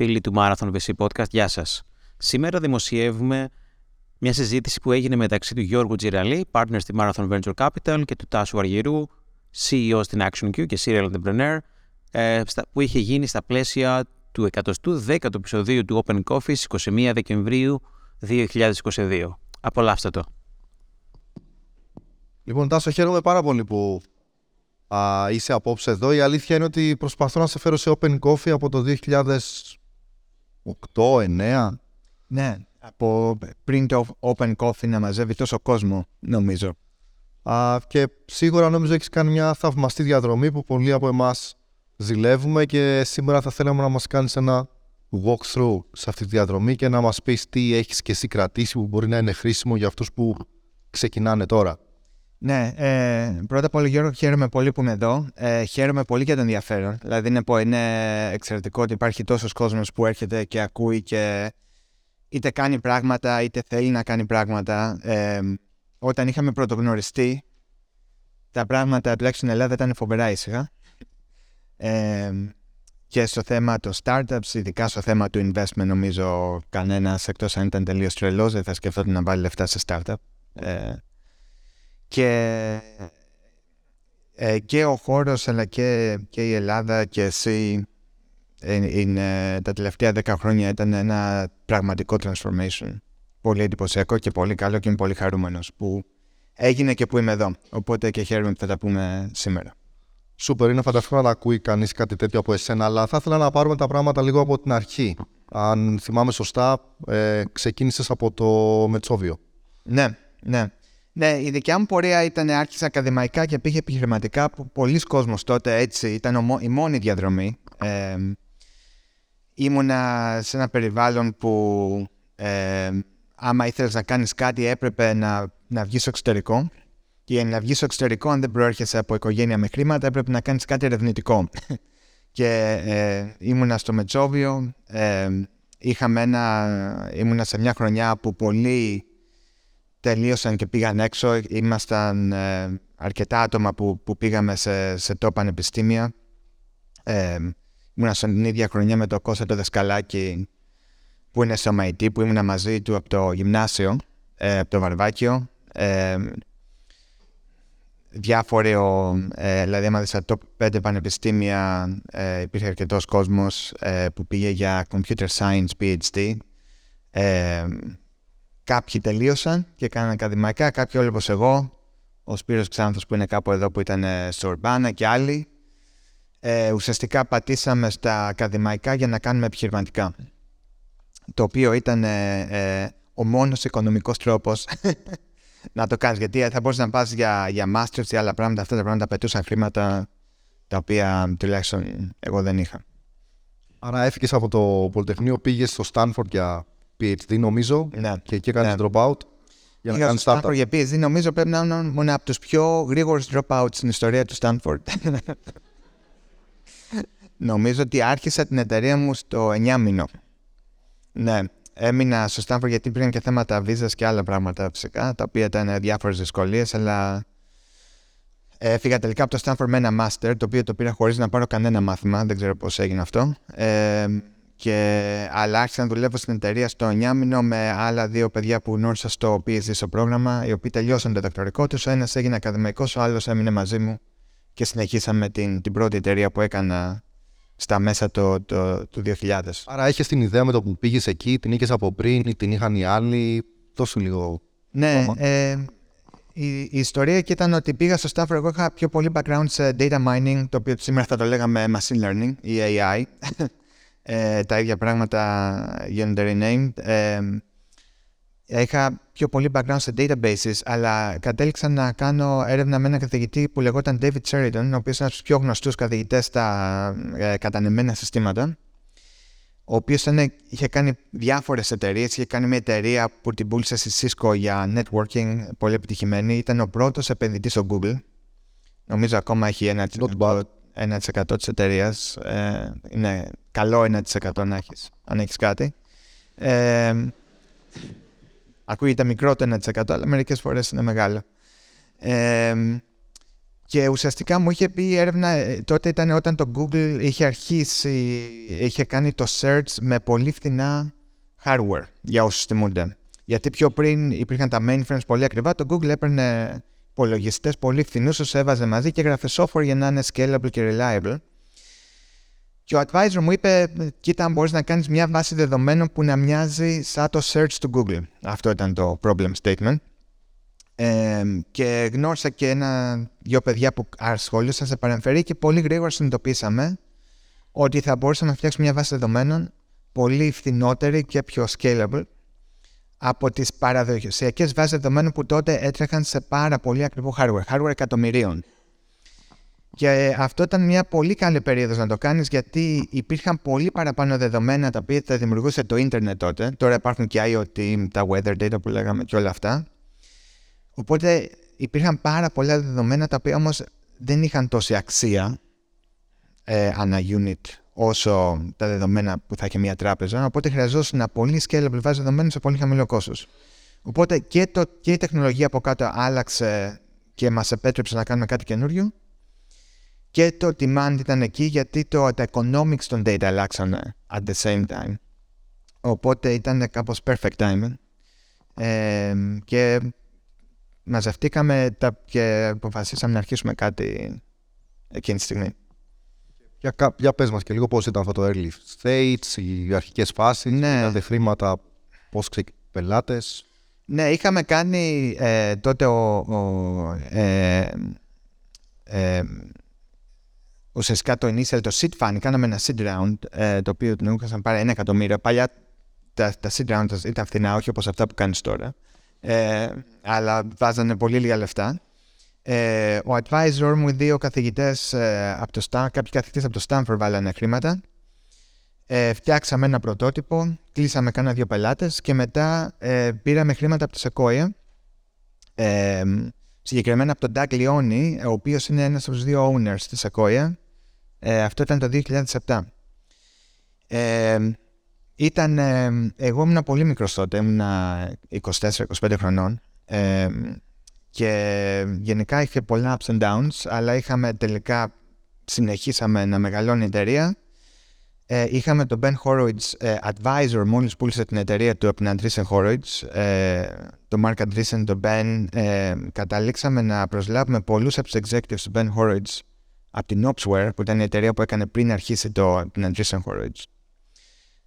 Φίλοι του Marathon VC Podcast, γεια σας. Σήμερα δημοσιεύουμε μια συζήτηση που έγινε μεταξύ του Γιώργου Τζιραλή, partner στη Marathon Venture Capital, και του Τάσου Αργυρού, CEO στην ActionQ και Serial Entrepreneur, ε, που είχε γίνει στα πλαίσια του 110ου επεισοδίου του Open Coffee 21 Δεκεμβρίου 2022. Απολαύστε το. Λοιπόν, Τάσο, χαίρομαι πάρα πολύ που α, είσαι απόψε εδώ. Η αλήθεια είναι ότι προσπαθώ να σε φέρω σε Open Coffee από το 2008-2009. Ναι, από πριν το Open Coffee να μαζεύει τόσο κόσμο, νομίζω. Α, και σίγουρα νομίζω έχεις κάνει μια θαυμαστή διαδρομή που πολλοί από εμάς ζηλεύουμε και σήμερα θα θέλαμε να μας κάνεις ένα walkthrough σε αυτή τη διαδρομή και να μας πεις τι έχεις και εσύ κρατήσει που μπορεί να είναι χρήσιμο για αυτούς που ξεκινάνε τώρα. Ναι, ε, πρώτα απ' όλα Γιώργο χαίρομαι πολύ που είμαι εδώ. Ε, χαίρομαι πολύ για το ενδιαφέρον. Δηλαδή είναι, είναι εξαιρετικό ότι υπάρχει τόσος κόσμος που έρχεται και ακούει και είτε κάνει πράγματα είτε θέλει να κάνει πράγματα. Ε, όταν είχαμε πρωτογνωριστεί τα πράγματα τουλάχιστον στην Ελλάδα ήταν φοβερά ήσυχα. Ε, και στο θέμα των startups, ειδικά στο θέμα του investment, νομίζω κανένας εκτός αν ήταν τελείως τρελός δεν θα σκεφτόταν να βάλει λεφτά σε startup. Ε, και, ε, και ο χώρος αλλά και, και η Ελλάδα και εσύ ε, είναι, τα τελευταία δέκα χρόνια ήταν ένα πραγματικό transformation. Πολύ εντυπωσιακό και πολύ καλό και είμαι πολύ χαρούμενος που έγινε και που είμαι εδώ. Οπότε και χαίρομαι που θα τα πούμε σήμερα. Σούπερ, είναι φανταστικό να ακούει κανείς κάτι τέτοιο από εσένα, αλλά θα ήθελα να πάρουμε τα πράγματα λίγο από την αρχή. Αν θυμάμαι σωστά, ε, ξεκίνησες από το Μετσόβιο. Ναι, ναι. Ναι, η δικιά μου πορεία ήταν άρχισα ακαδημαϊκά και πήγε επιχειρηματικά που πολλοί κόσμος τότε έτσι ήταν η μόνη διαδρομή. Ε, ήμουνα σε ένα περιβάλλον που ε, άμα ήθελες να κάνεις κάτι έπρεπε να, να βγεις στο εξωτερικό και για να βγεις στο εξωτερικό αν δεν προέρχεσαι από οικογένεια με χρήματα έπρεπε να κάνεις κάτι ερευνητικό. και ε, ήμουνα στο Μετσόβιο, ε, είχαμε ένα, ήμουνα σε μια χρονιά που πολλοί τελείωσαν και πήγαν έξω. Ήμασταν ε, αρκετά άτομα που, που πήγαμε σε, σε το πανεπιστήμια. Ε, ήμουν στην ίδια χρονιά με το Κώστα το Δεσκαλάκι που είναι στο MIT, που ήμουν μαζί του από το γυμνάσιο, ε, από το Βαρβάκιο. Ε, διάφοροι, ε, δηλαδή άμα δεις top 5 πανεπιστήμια ε, υπήρχε αρκετός κόσμος ε, που πήγε για computer science PhD. Ε, Κάποιοι τελείωσαν και κάναν ακαδημαϊκά, κάποιοι όλοι όπως εγώ, ο Σπύρος Ξάνθος που είναι κάπου εδώ που ήταν ε, στο Ουρμπάνα και άλλοι. Ε, ουσιαστικά πατήσαμε στα ακαδημαϊκά για να κάνουμε επιχειρηματικά. Το οποίο ήταν ε, ε ο μόνος οικονομικός τρόπος να το κάνεις. Γιατί θα μπορούσες να πας για, για masters ή άλλα πράγματα. Αυτά τα πράγματα πετούσαν χρήματα τα οποία τουλάχιστον εγώ δεν είχα. Άρα έφυγες από το Πολυτεχνείο, πήγες στο Stanford για PhD νομίζω ναι. και εκεί έκανε ναι. dropout για να κάνεις startup. Για PhD νομίζω πρέπει να είναι μόνο από τους πιο γρήγορους dropouts στην ιστορία του Stanford. νομίζω ότι άρχισα την εταιρεία μου στο 9 μήνο. Ναι, έμεινα στο Stanford γιατί υπήρχαν και θέματα βίζας και άλλα πράγματα φυσικά, τα οποία ήταν διάφορες δυσκολίες, αλλά Έφυγα τελικά από το Stanford με ένα master, το οποίο το πήρα χωρίς να πάρω κανένα μάθημα. Δεν ξέρω πώς έγινε αυτό. Ε, και, αλλά άρχισα να δουλεύω στην εταιρεία στο 9 μήνο με άλλα δύο παιδιά που γνώρισα στο PhD στο πρόγραμμα, οι οποίοι τελειώσαν το διδακτορικό τους. Ο ένας έγινε ακαδημαϊκός, ο άλλος έμεινε μαζί μου και συνεχίσαμε την, την πρώτη εταιρεία που έκανα στα μέσα το, το, του 2000. Άρα έχεις την ιδέα με το που πήγες εκεί, την είχες από πριν ή την είχαν οι άλλοι; Τόσο λίγο. Ναι, ε, η, η, ιστορία εκεί ήταν ότι πήγα στο Stanford. Εγώ είχα πιο πολύ background σε data mining, το οποίο σήμερα θα το λέγαμε machine learning ή AI ε, τα ίδια πράγματα γίνονται renamed. Ε, είχα πιο πολύ background σε databases, αλλά κατέληξα να κάνω έρευνα με έναν καθηγητή που λεγόταν David Sheridan, ο οποίος είναι ένας πιο γνωστούς καθηγητές στα ε, κατανεμένα συστήματα, ο οποίος ήταν, είχε κάνει διάφορες εταιρείες, είχε κάνει μια εταιρεία που την πούλησε στη Cisco για networking, πολύ επιτυχημένη. Ήταν ο πρώτος επενδυτής στο Google. Νομίζω ακόμα έχει 1%, 1% της εταιρείας. Ε, είναι καλό 1% να έχεις, αν έχεις κάτι. Ε, ακούγεται μικρό το 1% αλλά μερικές φορές είναι μεγάλο. Ε, και ουσιαστικά μου είχε πει η έρευνα, ε, τότε ήταν όταν το Google είχε αρχίσει, είχε κάνει το search με πολύ φθηνά hardware για όσους θυμούνται. Γιατί πιο πριν υπήρχαν τα mainframes πολύ ακριβά, το Google έπαιρνε υπολογιστές πολύ φθηνούς, τους έβαζε μαζί και έγραφε software για να είναι scalable και reliable. Και ο advisor μου είπε, κοίτα αν μπορείς να κάνεις μια βάση δεδομένων που να μοιάζει σαν το search του Google. Αυτό ήταν το problem statement. Ε, και γνώρισα και ένα-δυο παιδιά που ασχολούσαν σε παρεμφερή και πολύ γρήγορα συνειδητοποίησαμε ότι θα μπορούσαμε να φτιάξουμε μια βάση δεδομένων πολύ φθηνότερη και πιο scalable από τις παραδοσιακές βάσεις δεδομένων που τότε έτρεχαν σε πάρα πολύ ακριβό hardware, hardware εκατομμυρίων. Και αυτό ήταν μια πολύ καλή περίοδος να το κάνεις γιατί υπήρχαν πολύ παραπάνω δεδομένα τα οποία θα δημιουργούσε το ίντερνετ τότε. Τώρα υπάρχουν και IoT, τα weather data που λέγαμε και όλα αυτά. Οπότε υπήρχαν πάρα πολλά δεδομένα τα οποία όμως δεν είχαν τόση αξία ε, ανά unit όσο τα δεδομένα που θα είχε μια τράπεζα. Οπότε χρειαζόταν ένα πολύ scalable βάση δεδομένων σε πολύ χαμηλό κόστος. Οπότε και, το, και η τεχνολογία από κάτω άλλαξε και μας επέτρεψε να κάνουμε κάτι καινούριο και το demand ήταν εκεί γιατί το, τα economics των data αλλάξαν at the same time. Οπότε ήταν κάπως perfect timing. Ε, και μαζευτήκαμε τα, και αποφασίσαμε να αρχίσουμε κάτι εκείνη τη στιγμή. Για, για πες μας και λίγο πώς ήταν αυτό το early stage, οι αρχικές φάσεις, ναι. τα χρήματα, πώς ξεκινήσατε πελάτες. Ναι, είχαμε κάνει ε, τότε ο, ο ε, ε, ουσιαστικά το initial, το seed fund, κάναμε ένα seed round, ε, το οποίο την είχαν πάρει ένα εκατομμύριο. Παλιά τα, τα seed round ήταν φθηνά, όχι όπως αυτά που κάνεις τώρα. Ε, αλλά βάζανε πολύ λίγα λεφτά. Ε, ο advisor μου, οι δύο καθηγητές ε, από το Stanford, κάποιοι καθηγητές από το Stanford βάλανε χρήματα. Ε, φτιάξαμε ένα πρωτότυπο, κλείσαμε κάνα δύο πελάτες και μετά ε, πήραμε χρήματα από το Sequoia. Ε, συγκεκριμένα από τον Doug Leone, ο οποίος είναι ένας από τους δύο owners της Sequoia ε, αυτό ήταν το 2007. Ε, ήταν, ε, εγώ ήμουν πολύ μικρός τότε, ήμουν 24-25 χρονών ε, και γενικά είχε πολλά ups and downs, αλλά είχαμε τελικά, συνεχίσαμε να μεγαλώνει η εταιρεία. Ε, είχαμε τον Ben Horowitz ε, advisor μόλις πούλησε την εταιρεία του από την Andreessen Horowitz, ε, τον Mark Andreessen, τον Ben. Ε, καταλήξαμε να προσλάβουμε πολλούς από τους executives του Ben Horowitz από την Opsware, που ήταν η εταιρεία που έκανε πριν αρχίσει το, την Andreessen Horowitz.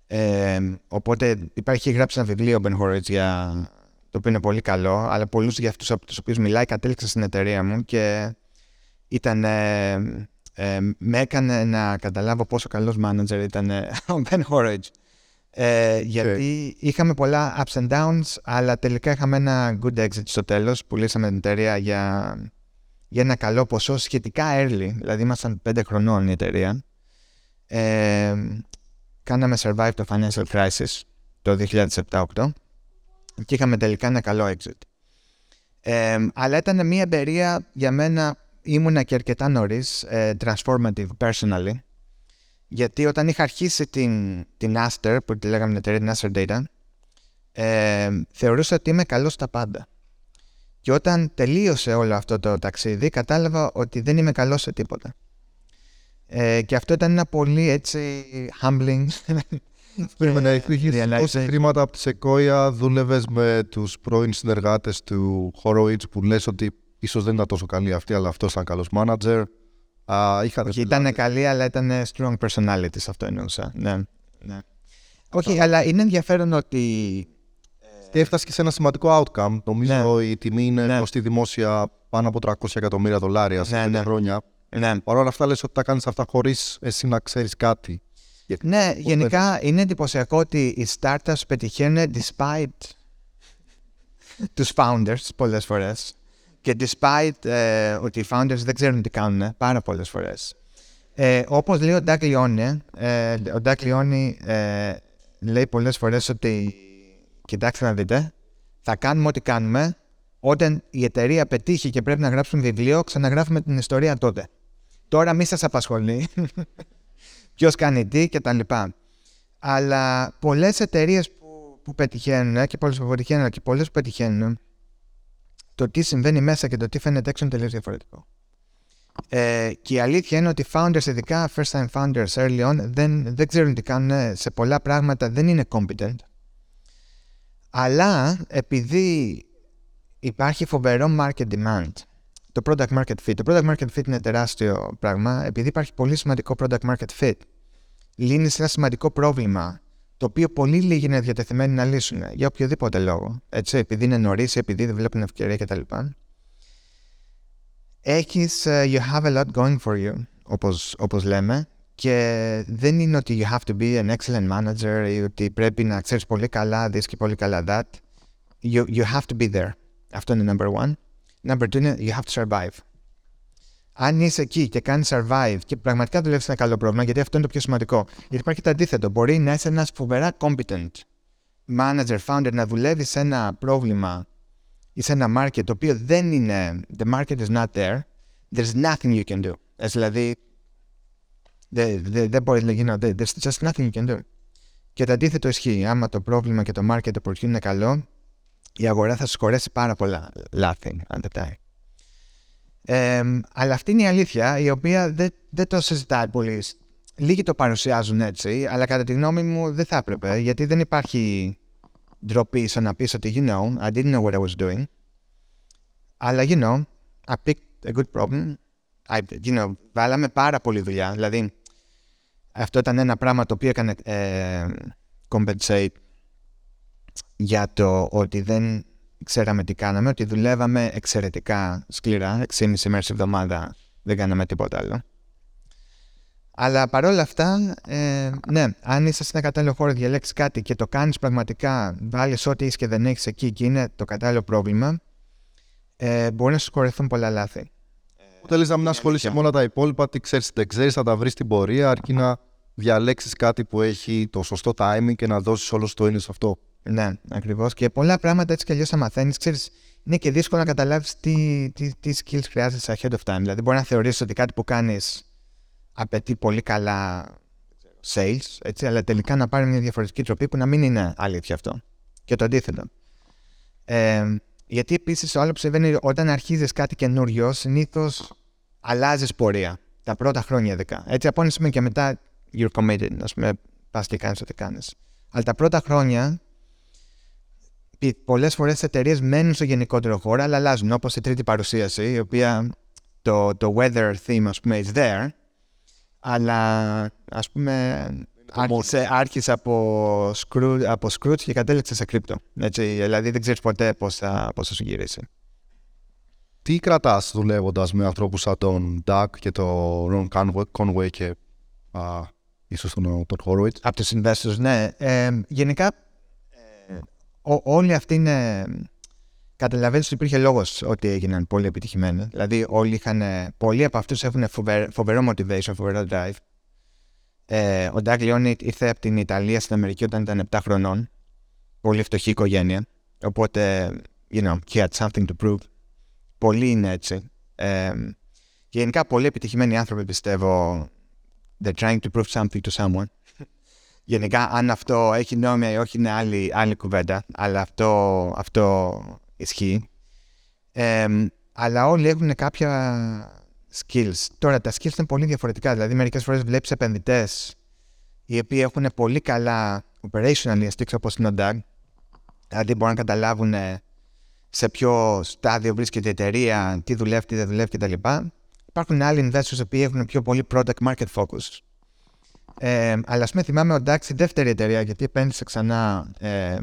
Ε, οπότε υπάρχει γράψει ένα βιβλίο Ben Horowitz για το οποίο είναι πολύ καλό, αλλά πολλούς για αυτούς από τους οποίους μιλάει κατέληξα στην εταιρεία μου και ήταν, ε, ε, με έκανε να καταλάβω πόσο καλός manager ήταν ε, ο Ben Horowitz. Ε, γιατί είχαμε πολλά ups and downs, αλλά τελικά είχαμε ένα good exit στο τέλος. Πουλήσαμε την εταιρεία για για ένα καλό ποσό σχετικά early, δηλαδή ήμασταν πέντε χρονών η εταιρεία. Ε, κάναμε survive το financial crisis το 2007-2008 και είχαμε τελικά ένα καλό exit. Ε, αλλά ήταν μια εμπειρία για μένα, ήμουνα και αρκετά νωρίς, ε, transformative personally, γιατί όταν είχα αρχίσει την, την Aster, που τη λέγαμε την εταιρεία την Aster Data, ε, θεωρούσα ότι είμαι καλός στα πάντα. Και όταν τελείωσε όλο αυτό το ταξίδι, κατάλαβα ότι δεν είμαι καλός σε τίποτα. Ε, και αυτό ήταν ένα πολύ έτσι humbling. Περίμενε, έχει χρήματα από τη Σεκόια, δούλευες με τους πρώην συνεργάτες του Horowitz που λες ότι ίσως δεν ήταν τόσο καλή αυτή, αλλά αυτός ήταν καλός manager. Α, Όχι, ήταν καλή, αλλά ήταν strong personality, αυτό εννοούσα. Ναι, ναι. Όχι, αλλά είναι ενδιαφέρον ότι και έφτασες και σε ένα σημαντικό outcome. Νομίζω ναι. η τιμή είναι ναι. γνωστή δημόσια πάνω από 300 εκατομμύρια δολάρια σε ναι, ναι. χρόνια. Ναι. Παρ' όλα αυτά λες ότι τα κάνεις αυτά χωρίς εσύ να ξέρεις κάτι. Ναι, γενικά είναι εντυπωσιακό ότι οι startups πετυχαίνουν despite τους founders πολλές φορές και despite ε, ότι οι founders δεν ξέρουν τι κάνουν πάρα πολλές φορές. Ε, όπως λέει ο Ντάκ Λιόνι, ε, ο Ντάκ Λιόνι ε, λέει πολλές φορές ότι κοιτάξτε να δείτε, θα κάνουμε ό,τι κάνουμε όταν η εταιρεία πετύχει και πρέπει να γράψουμε βιβλίο, ξαναγράφουμε την ιστορία τότε. Τώρα μη σας απασχολεί ποιο κάνει τι κτλ. Αλλά πολλές εταιρείες που, που πετυχαίνουν και πολλές που πετυχαίνουν και πολλές που πετυχαίνουν το τι συμβαίνει μέσα και το τι φαίνεται έξω είναι τελείως διαφορετικό. Ε, και η αλήθεια είναι ότι οι founders, ειδικά first time founders early on, δεν, δεν ξέρουν τι κάνουν σε πολλά πράγματα, δεν είναι competent. Αλλά επειδή υπάρχει φοβερό market demand, το product market fit. Το product market fit είναι τεράστιο πράγμα, επειδή υπάρχει πολύ σημαντικό product market fit. Λύνει ένα σημαντικό πρόβλημα, το οποίο πολύ λίγοι είναι διατεθειμένοι να λύσουν για οποιοδήποτε λόγο. Έτσι, επειδή είναι νωρίς, επειδή δεν βλέπουν ευκαιρία κτλ έχεις, uh, you have a lot going for you, όπως, όπως λέμε, και δεν είναι ότι you have to be an excellent manager ή ότι πρέπει να ξέρεις πολύ καλά this και πολύ καλά that. You, you have to be there. Αυτό είναι number one. Number two είναι you have to survive. Αν είσαι εκεί και κάνεις survive και πραγματικά δουλεύεις ένα καλό πρόβλημα, γιατί αυτό είναι το πιο σημαντικό. Γιατί υπάρχει το αντίθετο. Μπορεί να είσαι ένας φοβερά competent manager, founder, να δουλεύεις σε ένα πρόβλημα ή σε ένα market το οποίο δεν είναι, the market is not there, there's nothing you can do. Έτσι, δηλαδή, δεν μπορείς να γίνεις, there's just nothing you can do. Και το αντίθετο ισχύει. Άμα το πρόβλημα και το market opportunity είναι καλό, η αγορά θα σου κορέσει πάρα πολλά λάθη, αν δεν ε, αλλά αυτή είναι η αλήθεια, η οποία δεν, δεν το συζητάει πολύ. Λίγοι το παρουσιάζουν έτσι, αλλά κατά τη γνώμη μου δεν θα έπρεπε, γιατί δεν υπάρχει ντροπή στο να πεις ότι you know, I didn't know what I was doing. Αλλά you know, I picked a good problem. I, you know, βάλαμε πάρα πολύ δουλειά. Δηλαδή, αυτό ήταν ένα πράγμα το οποίο έκανε ε, compensate για το ότι δεν ξέραμε τι κάναμε, ότι δουλεύαμε εξαιρετικά σκληρά, 6,5 μέρες εβδομάδα δεν κάναμε τίποτα άλλο. Αλλά παρόλα αυτά, ε, ναι, αν είσαι σε ένα κατάλληλο χώρο, διαλέξεις κάτι και το κάνεις πραγματικά, βάλεις ό,τι είσαι και δεν έχεις εκεί και είναι το κατάλληλο πρόβλημα, ε, μπορεί να σου κορεθούν πολλά λάθη. Θέλει να μην ασχολείσαι με όλα τα υπόλοιπα, τι ξέρεις, δεν ξέρεις, θα τα βρεις στην πορεία, αρκεί να διαλέξεις κάτι που έχει το σωστό timing και να δώσεις όλο το είναι σε αυτό. Ναι, ακριβώς. Και πολλά πράγματα έτσι κι αλλιώς θα μαθαίνεις. είναι και δύσκολο να καταλάβεις τι, τι, τι skills χρειάζεσαι ahead of time. Δηλαδή, μπορεί να θεωρήσεις ότι κάτι που κάνεις απαιτεί πολύ καλά sales, έτσι, αλλά τελικά να πάρει μια διαφορετική τροπή που να μην είναι αλήθεια αυτό. Και το αντίθετο. Ε, γιατί επίσης όλο που συμβαίνει όταν αρχίζεις κάτι καινούριο, συνήθως αλλάζεις πορεία. Τα πρώτα χρόνια ειδικά. Έτσι, από ένα σημείο και μετά, you're committed. Α πούμε, πας και κάνεις ό,τι κάνεις. Αλλά τα πρώτα χρόνια, πολλές φορές εταιρείες μένουν στο γενικότερο χώρο, αλλά αλλάζουν. Όπως η τρίτη παρουσίαση, η οποία το, το weather theme, ας πούμε, is there, αλλά ας πούμε άρχισε, άρχισε από, Scrooge, από Scrooge και κατέληξε σε κρύπτο. Έτσι, δηλαδή δεν ξέρεις ποτέ πώς θα, πώς θα σου γυρίσει. Τι κρατάς δουλεύοντας με ανθρώπους σαν τον Doug και τον Ron Conway και α, ίσως τον, τον Horowitz; Από τους investors, ναι. Ε, γενικά ε, όλοι αυτοί είναι καταλαβαίνεις ότι υπήρχε λόγος ότι έγιναν πολύ επιτυχημένοι. Δηλαδή, όλοι είχαν. Πολλοί από αυτούς έχουν φοβερό, motivation, φοβερό drive. Ε, ο Ντάκ Λιόνι ήρθε από την Ιταλία στην Αμερική όταν ήταν 7 χρονών. Πολύ φτωχή οικογένεια. Οπότε, you know, he had something to prove. Πολλοί είναι έτσι. Ε, γενικά, πολλοί επιτυχημένοι άνθρωποι πιστεύω. They're trying to prove something to someone. Γενικά, αν αυτό έχει νόημα ή όχι, είναι άλλη, άλλη κουβέντα. Αλλά αυτό, αυτό ισχύει. αλλά όλοι έχουν κάποια skills. Τώρα, τα skills είναι πολύ διαφορετικά. Δηλαδή, μερικές φορές βλέπεις επενδυτές οι οποίοι έχουν πολύ καλά operational sticks όπως είναι ο DAG. Δηλαδή, μπορούν να καταλάβουν σε ποιο στάδιο βρίσκεται η εταιρεία, τι δουλεύει, τι δεν δουλεύει κτλ. Υπάρχουν άλλοι investors οι οποίοι έχουν πιο πολύ product market focus. Ε, αλλά ας πούμε, θυμάμαι ο DAX η δεύτερη εταιρεία γιατί επένδυσε ξανά ε,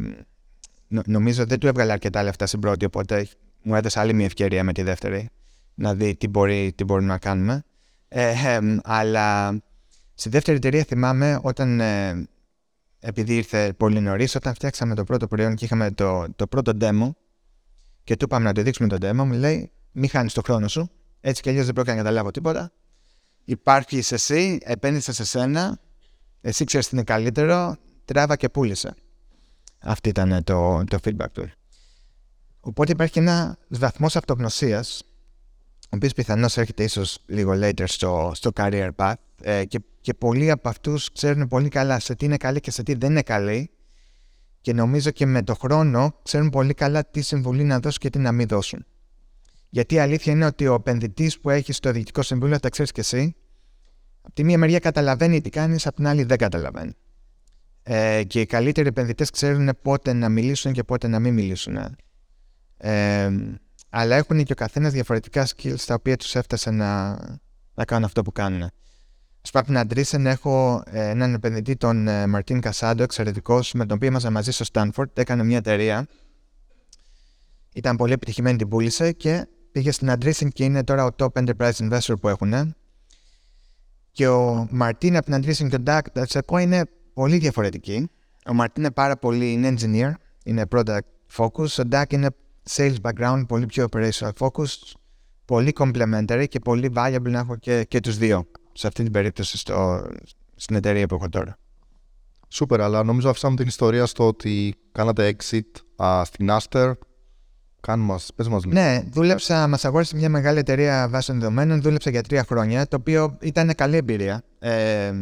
νομίζω δεν του έβγαλε αρκετά λεφτά στην πρώτη, οπότε μου έδωσε άλλη μια ευκαιρία με τη δεύτερη να δει τι, μπορεί, τι μπορούμε να κάνουμε. Ε, αλλά στη δεύτερη εταιρεία θυμάμαι όταν, ε, επειδή ήρθε πολύ νωρίς, όταν φτιάξαμε το πρώτο προϊόν και είχαμε το, το πρώτο demo και του είπαμε να το δείξουμε το demo, μου λέει: Μην χάνεις το χρόνο σου. Έτσι κι αλλιώς δεν πρόκειται να καταλάβω τίποτα. Υπάρχει εσύ, επένδυσε σε σένα, εσύ ξέρεις τι είναι καλύτερο, τράβα και πούλησε. Αυτό ήταν το, το feedback του. Οπότε υπάρχει ένα βαθμός αυτογνωσίας, ο οποίος πιθανώς έρχεται ίσως λίγο later στο, στο career path ε, και, και πολλοί από αυτούς ξέρουν πολύ καλά σε τι είναι καλή και σε τι δεν είναι καλή και νομίζω και με το χρόνο ξέρουν πολύ καλά τι συμβουλή να δώσουν και τι να μην δώσουν. Γιατί η αλήθεια είναι ότι ο επενδυτής που έχει στο διοικητικό συμβούλιο, τα ξέρεις και εσύ, από τη μία μεριά καταλαβαίνει τι κάνεις, από την άλλη δεν καταλαβαίνει. Ε, και οι καλύτεροι επενδυτές ξέρουν πότε να μιλήσουν και πότε να μην μιλήσουν. Ε, αλλά έχουν και ο καθένας διαφορετικά skills τα οποία τους έφτασε να, να κάνουν αυτό που κάνουν. Στο Πάπιν Αντρίσεν έχω ε, έναν επενδυτή, τον ε, Μαρτίν Κασάντο, εξαιρετικός, με τον οποίο ήμασταν μαζί στο Στάνφορντ. Έκανε μια εταιρεία. Ήταν πολύ επιτυχημένη, την πούλησε και πήγε στην Αντρίσεν και είναι τώρα ο top enterprise investor που έχουν. Και ο Μαρτίν από την Αντρίσεν και ο Ντάκ Τατσακό είναι πολύ διαφορετικοί. Ο Μαρτίν είναι πάρα πολύ είναι engineer, είναι product focus. Ο Ντάκ είναι sales background, πολύ πιο operational focus. Πολύ complementary και πολύ valuable να έχω και, και τους δύο σε αυτή την περίπτωση στο, στην εταιρεία που έχω τώρα. Σούπερ, αλλά νομίζω αφήσαμε την ιστορία στο ότι κάνατε exit α, στην Aster. Κάνε μας, πες μας λίγο. Ναι, δούλεψα, μας αγόρισε μια μεγάλη εταιρεία βάσεων δεδομένων, δούλεψα για τρία χρόνια, το οποίο ήταν καλή εμπειρία. Ε,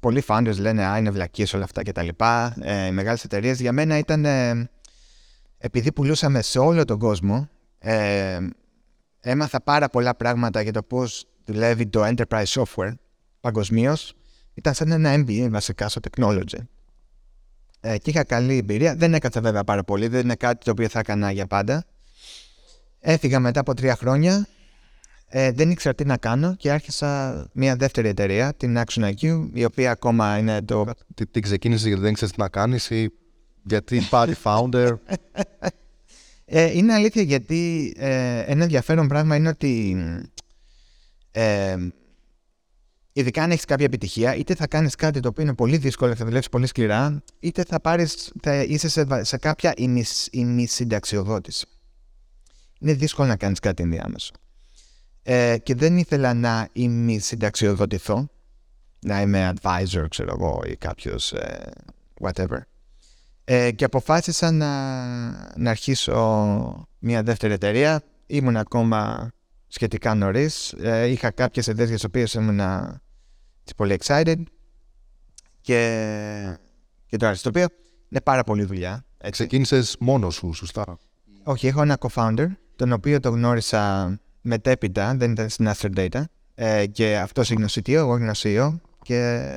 πολλοί founders λένε «Α, είναι βλακίες όλα αυτά και τα λοιπά». Ε, οι μεγάλες εταιρείες για μένα ήταν, ε, επειδή πουλούσαμε σε όλο τον κόσμο, ε, έμαθα πάρα πολλά πράγματα για το πώς δουλεύει το enterprise software παγκοσμίως, ήταν σαν ένα MBA βασικά στο technology. Ε, και είχα καλή εμπειρία. Δεν έκατσα βέβαια πάρα πολύ, δεν είναι κάτι το οποίο θα έκανα για πάντα. Έφυγα μετά από τρία χρόνια. Ε, δεν ήξερα τι να κάνω και άρχισα μια δεύτερη εταιρεία, την Action IQ, η οποία ακόμα είναι το. Τι, τι ξεκίνησες γιατί δεν ξέρεις τι να κάνεις ή γιατί πάρει founder; Ε, είναι αλήθεια γιατί ε, ένα ενδιαφέρον πράγμα είναι ότι ε, ειδικά αν έχεις κάποια επιτυχία, είτε θα κάνεις κάτι το οποίο είναι πολύ δύσκολο και θα δουλεύει πολύ σκληρά, είτε θα, πάρεις, θα είσαι σε, σε κάποια ημισυνταξιοδότηση. Είναι δύσκολο να κάνεις κάτι ενδιάμεσο. Ε, και δεν ήθελα να ημισυνταξιοδοτηθώ, να είμαι advisor, ξέρω εγώ, ή κάποιος ε, whatever. Ε, και αποφάσισα να, να αρχίσω μια δεύτερη εταιρεία. Ήμουν ακόμα σχετικά νωρίς. Ε, είχα κάποιες ιδέες για τις οποίες ήμουν πολύ excited. Και, και τώρα στο οποίο είναι πάρα πολύ δουλειά. Ξεκίνησες μόνος σου, σωστά; Όχι, έχω ένα co-founder, τον οποίο το γνώρισα μετέπειτα, δεν ήταν στην Aster Data. Ε, και αυτός είναι ο CTO, εγώ είμαι ο CEO και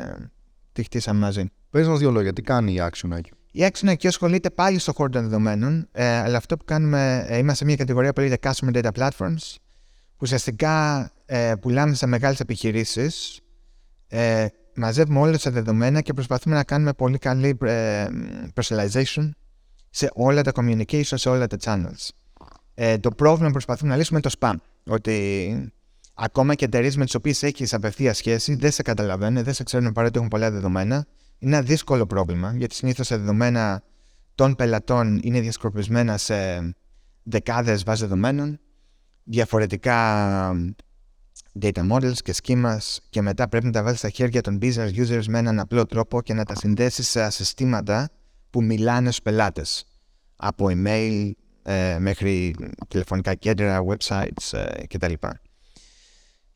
τη χτίσαμε μαζί. Πες μας δύο λόγια, τι κάνει η Action IQ. Η Action IQ ασχολείται πάλι στο χώρο των δεδομένων, ε, αλλά αυτό που κάνουμε, ε, είμαστε σε μια κατηγορία που λέγεται Customer Data Platforms, που ουσιαστικά ε, πουλάμε σε μεγάλες επιχειρήσεις, ε, μαζεύουμε όλα τα δεδομένα και προσπαθούμε να κάνουμε πολύ καλή ε, personalization σε όλα τα communication, σε όλα τα channels. Ε, το πρόβλημα που προσπαθούμε να λύσουμε είναι το spam. Ότι ακόμα και εταιρείες με τις οποίες έχεις απευθεία σχέση δεν σε καταλαβαίνουν, δεν σε ξέρουν παρότι έχουν πολλά δεδομένα. Είναι ένα δύσκολο πρόβλημα γιατί συνήθως τα δεδομένα των πελατών είναι διασκορπισμένα σε δεκάδες βάσεις δεδομένων διαφορετικά data models και schemas και μετά πρέπει να τα βάλεις στα χέρια των business users με έναν απλό τρόπο και να τα συνδέσεις σε συστήματα που μιλάνε στους πελάτες. Από email ε, μέχρι τηλεφωνικά κέντρα, websites ε, κτλ.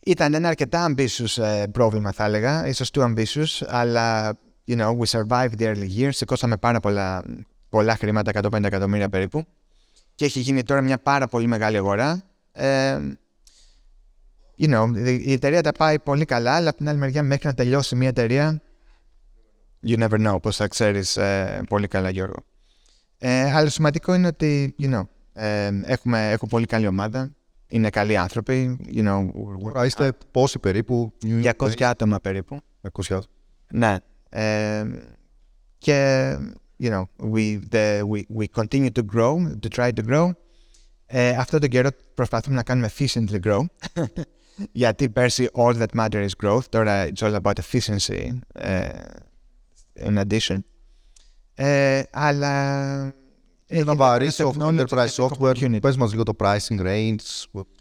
Ήταν ένα αρκετά ambitious ε, πρόβλημα θα έλεγα, ίσως too ambitious, αλλά you know, we survived the early years, σηκώσαμε πάρα πολλά, πολλά χρήματα, 150 εκατομμύρια περίπου. Και έχει γίνει τώρα μια πάρα πολύ μεγάλη αγορά. Ε, you know, η εταιρεία τα πάει πολύ καλά, αλλά από την άλλη μεριά μέχρι να τελειώσει μια εταιρεία you never know πώς θα ξέρεις ε, πολύ καλά Γιώργο. Ε, αλλά σημαντικό είναι ότι you know, ε, έχουμε, έχω πολύ καλή ομάδα, είναι καλοί άνθρωποι. You know, είστε πόσοι περίπου; 200 άτομα περίπου. 200 Ναι. Ε, και you know, we, the, we, we continue to grow, to try to grow. Ε, αυτό τον καιρό προσπαθούμε να κάνουμε efficiently grow. Γιατί πέρσι all that matters is growth. Τώρα it's all about efficiency uh, in addition. Ε, αλλά Ένα βαρύ technology software, enterprise και software. community. Πες μας λίγο το pricing range,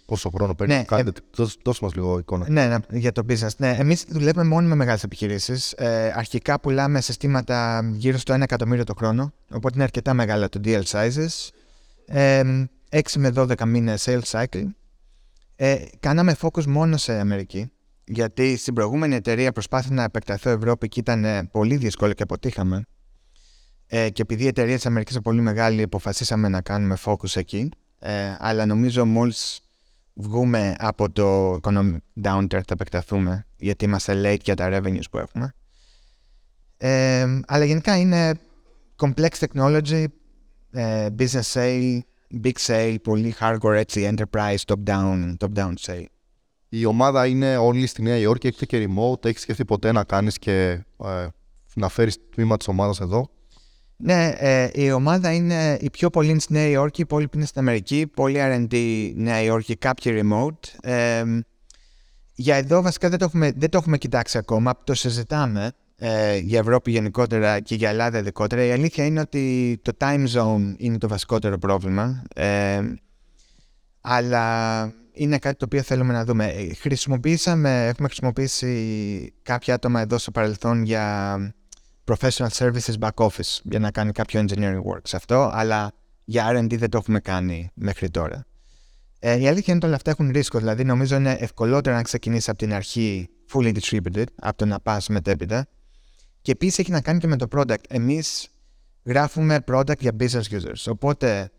πόσο χρόνο παίρνει, Ναι, κάνετε, δώσ' δώσ' μας λίγο εικόνα. Ναι, ναι, για το business. Ναι, εμείς δουλεύουμε μόνο με μεγάλες επιχειρήσεις. Ε, αρχικά πουλάμε συστήματα γύρω στο 1 εκατομμύριο το χρόνο, οπότε είναι αρκετά μεγάλα το deal sizes. Ε, 6 με 12 μήνες sales cycle. Ε, κάναμε focus μόνο σε Αμερική, γιατί στην προηγούμενη εταιρεία προσπάθησα να επεκταθώ Ευρώπη και ήταν ε, πολύ δύσκολο και αποτύχαμε. Ε, και επειδή η εταιρεία της Αμερικής είναι πολύ μεγάλη, αποφασίσαμε να κάνουμε focus εκεί. Ε, αλλά νομίζω μόλις βγούμε από το economic downturn θα επεκταθούμε γιατί είμαστε late για τα revenues που έχουμε. Ε, αλλά γενικά είναι complex technology, ε, business sale, big sale, πολύ hardcore έτσι, enterprise, top-down, top-down sale. Η ομάδα είναι όλη στη Νέα Υόρκη, έχετε και remote, έχεις σκεφτεί ποτέ να κάνεις και ε, να φέρεις τμήμα της ομάδας εδώ; Ναι, ε, η ομάδα είναι η πιο πολύ είναι στη Νέα Υόρκη, οι υπόλοιποι είναι στην Αμερική, πολύ R&D Νέα Υόρκη, κάποιοι remote. Ε, για εδώ βασικά δεν το έχουμε, δεν το έχουμε κοιτάξει ακόμα, το συζητάμε ε, για Ευρώπη γενικότερα και για Ελλάδα ειδικότερα. Η αλήθεια είναι ότι το time zone είναι το βασικότερο πρόβλημα. Ε, αλλά είναι κάτι το οποίο θέλουμε να δούμε. Ε, Χρησιμοποίησαμε, έχουμε χρησιμοποιήσει κάποια άτομα εδώ στο παρελθόν για professional services back office για να κάνει κάποιο engineering work σε αυτό, αλλά για R&D δεν το έχουμε κάνει μέχρι τώρα. Ε, η αλήθεια είναι ότι όλα αυτά έχουν ρίσκο, δηλαδή νομίζω είναι ευκολότερο να ξεκινήσεις από την αρχή fully distributed, από το να πας μετέπειτα. Και επίσης έχει να κάνει και με το product. Εμείς γράφουμε product για business users, οπότε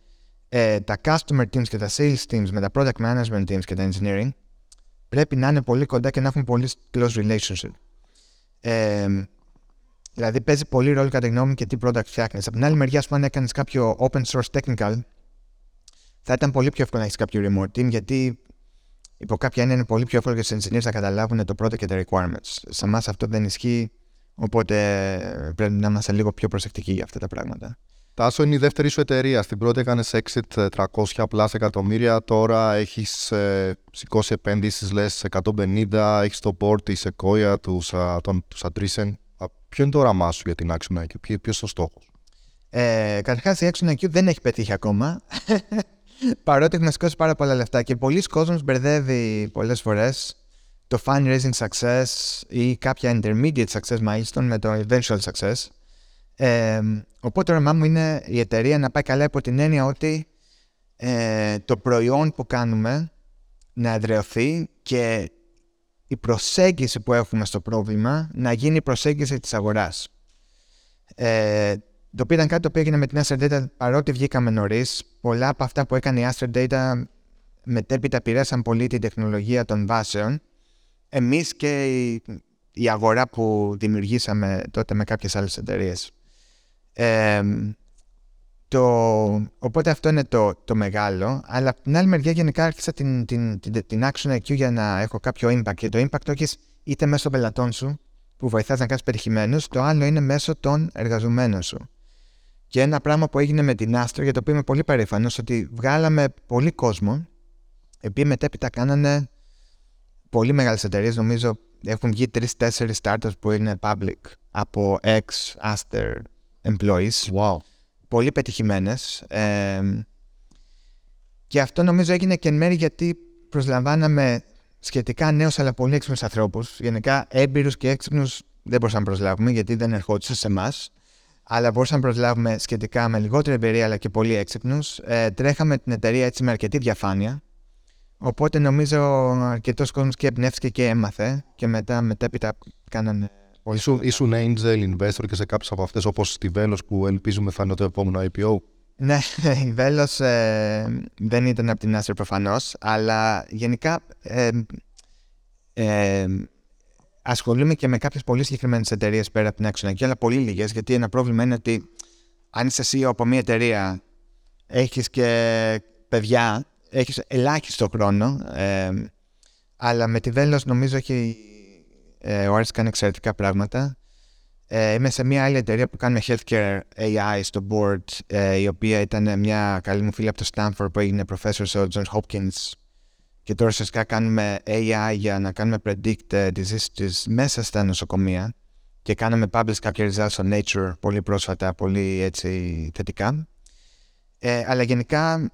ε, τα customer teams και τα sales teams με τα product management teams και τα engineering πρέπει να είναι πολύ κοντά και να έχουν πολύ close relationship. Ε, δηλαδή παίζει πολύ ρόλο κατά τη γνώμη μου και τι product φτιάχνεις. Από την άλλη μεριά, αν έκανες κάποιο open source technical, θα ήταν πολύ πιο εύκολο να έχεις κάποιο remote team γιατί υπό κάποια έννοια είναι πολύ πιο εύκολο για του engineers να καταλάβουν το product και τα requirements. Σε εμά αυτό δεν ισχύει, οπότε πρέπει να είμαστε λίγο πιο προσεκτικοί για αυτά τα πράγματα. Τάσο είναι η δεύτερη σου εταιρεία. Στην πρώτη έκανες exit 300 πλάς εκατομμύρια. Τώρα έχεις ε, σηκώσει επένδυση, λες 150. Έχεις το board της Sequoia, τους τους Attrition. Α, Ποιο είναι το όραμά σου για την Action IQ, ποιο είναι ο στόχος; Ε, Καταρχάς, η Action IQ δεν έχει πετύχει ακόμα. Παρότι έχουμε σηκώσει πάρα πολλά λεφτά και πολλοί κόσμος μπερδεύει πολλές φορές το fundraising success ή κάποια intermediate success milestone με το eventual success. Ε, οπότε το όραμά μου είναι η εταιρεία να πάει καλά υπό την έννοια ότι ε, το προϊόν που κάνουμε να εδραιωθεί και η προσέγγιση που έχουμε στο πρόβλημα να γίνει η προσέγγιση της αγοράς. Ε, το οποίο ήταν κάτι το οποίο έγινε με την Aster Data παρότι βγήκαμε νωρίς. Πολλά από αυτά που έκανε η Aster Data μετέπειτα πειράσαν πολύ την τεχνολογία των βάσεων. Εμείς και η, η αγορά που δημιουργήσαμε τότε με κάποιες άλλες εταιρείες. Ε, το, οπότε αυτό είναι το, το μεγάλο. Αλλά από την άλλη μεριά γενικά άρχισα την, την, την, την Action IQ για να έχω κάποιο impact. Και το impact το έχεις είτε μέσω των πελατών σου που βοηθάς να κάνεις πετυχημένους, το άλλο είναι μέσω των εργαζομένων σου. Και ένα πράγμα που έγινε με την Άστρο, για το οποίο είμαι πολύ περήφανος, ότι βγάλαμε πολύ κόσμο, οι οποίοι μετέπειτα κάνανε πολύ μεγάλες εταιρείες. Νομίζω έχουν βγει τρει-τέσσερι startups που είναι public από ex Aster employees. Wow. Πολύ πετυχημένες. και αυτό νομίζω έγινε και εν μέρει γιατί προσλαμβάναμε σχετικά νέους αλλά πολύ έξυπνους ανθρώπους. Γενικά έμπειρους και έξυπνους δεν μπορούσαμε να προσλάβουμε γιατί δεν ερχόντουσαν σε εμάς αλλά μπορούσαμε να προσλάβουμε σχετικά με λιγότερη εμπειρία αλλά και πολύ έξυπνους. Ε, τρέχαμε την εταιρεία έτσι με αρκετή διαφάνεια. Οπότε νομίζω αρκετός κόσμος και εμπνεύστηκε και έμαθε και μετά μετέπειτα κάνανε πολύ Ήσουν, ήσουν angel investor και σε κάποιε από αυτές όπως στη Velos που ελπίζουμε θα είναι το επόμενο IPO. Ναι, η Velos ε, δεν ήταν από την Acer προφανώς, αλλά γενικά ε, ε, ασχολούμαι και με κάποιες πολύ συγκεκριμένες εταιρείες πέρα από την Action IQ, αλλά πολύ λίγες, γιατί ένα πρόβλημα είναι ότι αν είσαι CEO από μια εταιρεία, έχεις και παιδιά, έχεις ελάχιστο χρόνο. Ε, αλλά με τη Velos νομίζω έχει. Ε, ο Άρης κάνει εξαιρετικά πράγματα. Ε, είμαι σε μια άλλη εταιρεία που κάνουμε healthcare AI στο board, ε, η οποία ήταν μια καλή μου φίλη από το Stanford που έγινε professor στο Johns Hopkins και τώρα ουσιαστικά κάνουμε AI για να κάνουμε predict uh, diseases μέσα στα νοσοκομεία και κάναμε publish κάποια results στο Nature πολύ πρόσφατα, πολύ έτσι θετικά. Ε, αλλά γενικά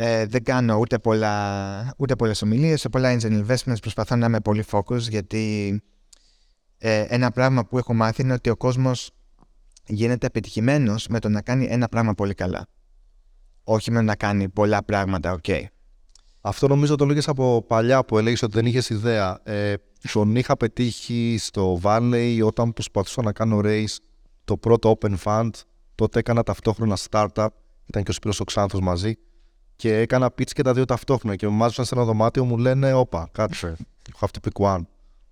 ε, δεν κάνω ούτε, πολλά, ούτε πολλές ομιλίες, σε πολλά angel investments προσπαθώ να είμαι πολύ focus γιατί ε, ένα πράγμα που έχω μάθει είναι ότι ο κόσμος γίνεται επιτυχημένος με το να κάνει ένα πράγμα πολύ καλά. Όχι με το να κάνει πολλά πράγματα, ok. Αυτό νομίζω το λέγες από παλιά που έλεγες ότι δεν είχες ιδέα. Ε, τον είχα πετύχει στο Valley όταν προσπαθούσα να κάνω race το πρώτο Open Fund. Τότε έκανα ταυτόχρονα startup. Ήταν και ο Σπύρος ο Ξάνθος μαζί. Και έκανα pitch και τα δύο ταυτόχρονα. Και με μάζωσαν σε ένα δωμάτιο μου λένε «Όπα, κάτσε, you have to pick one».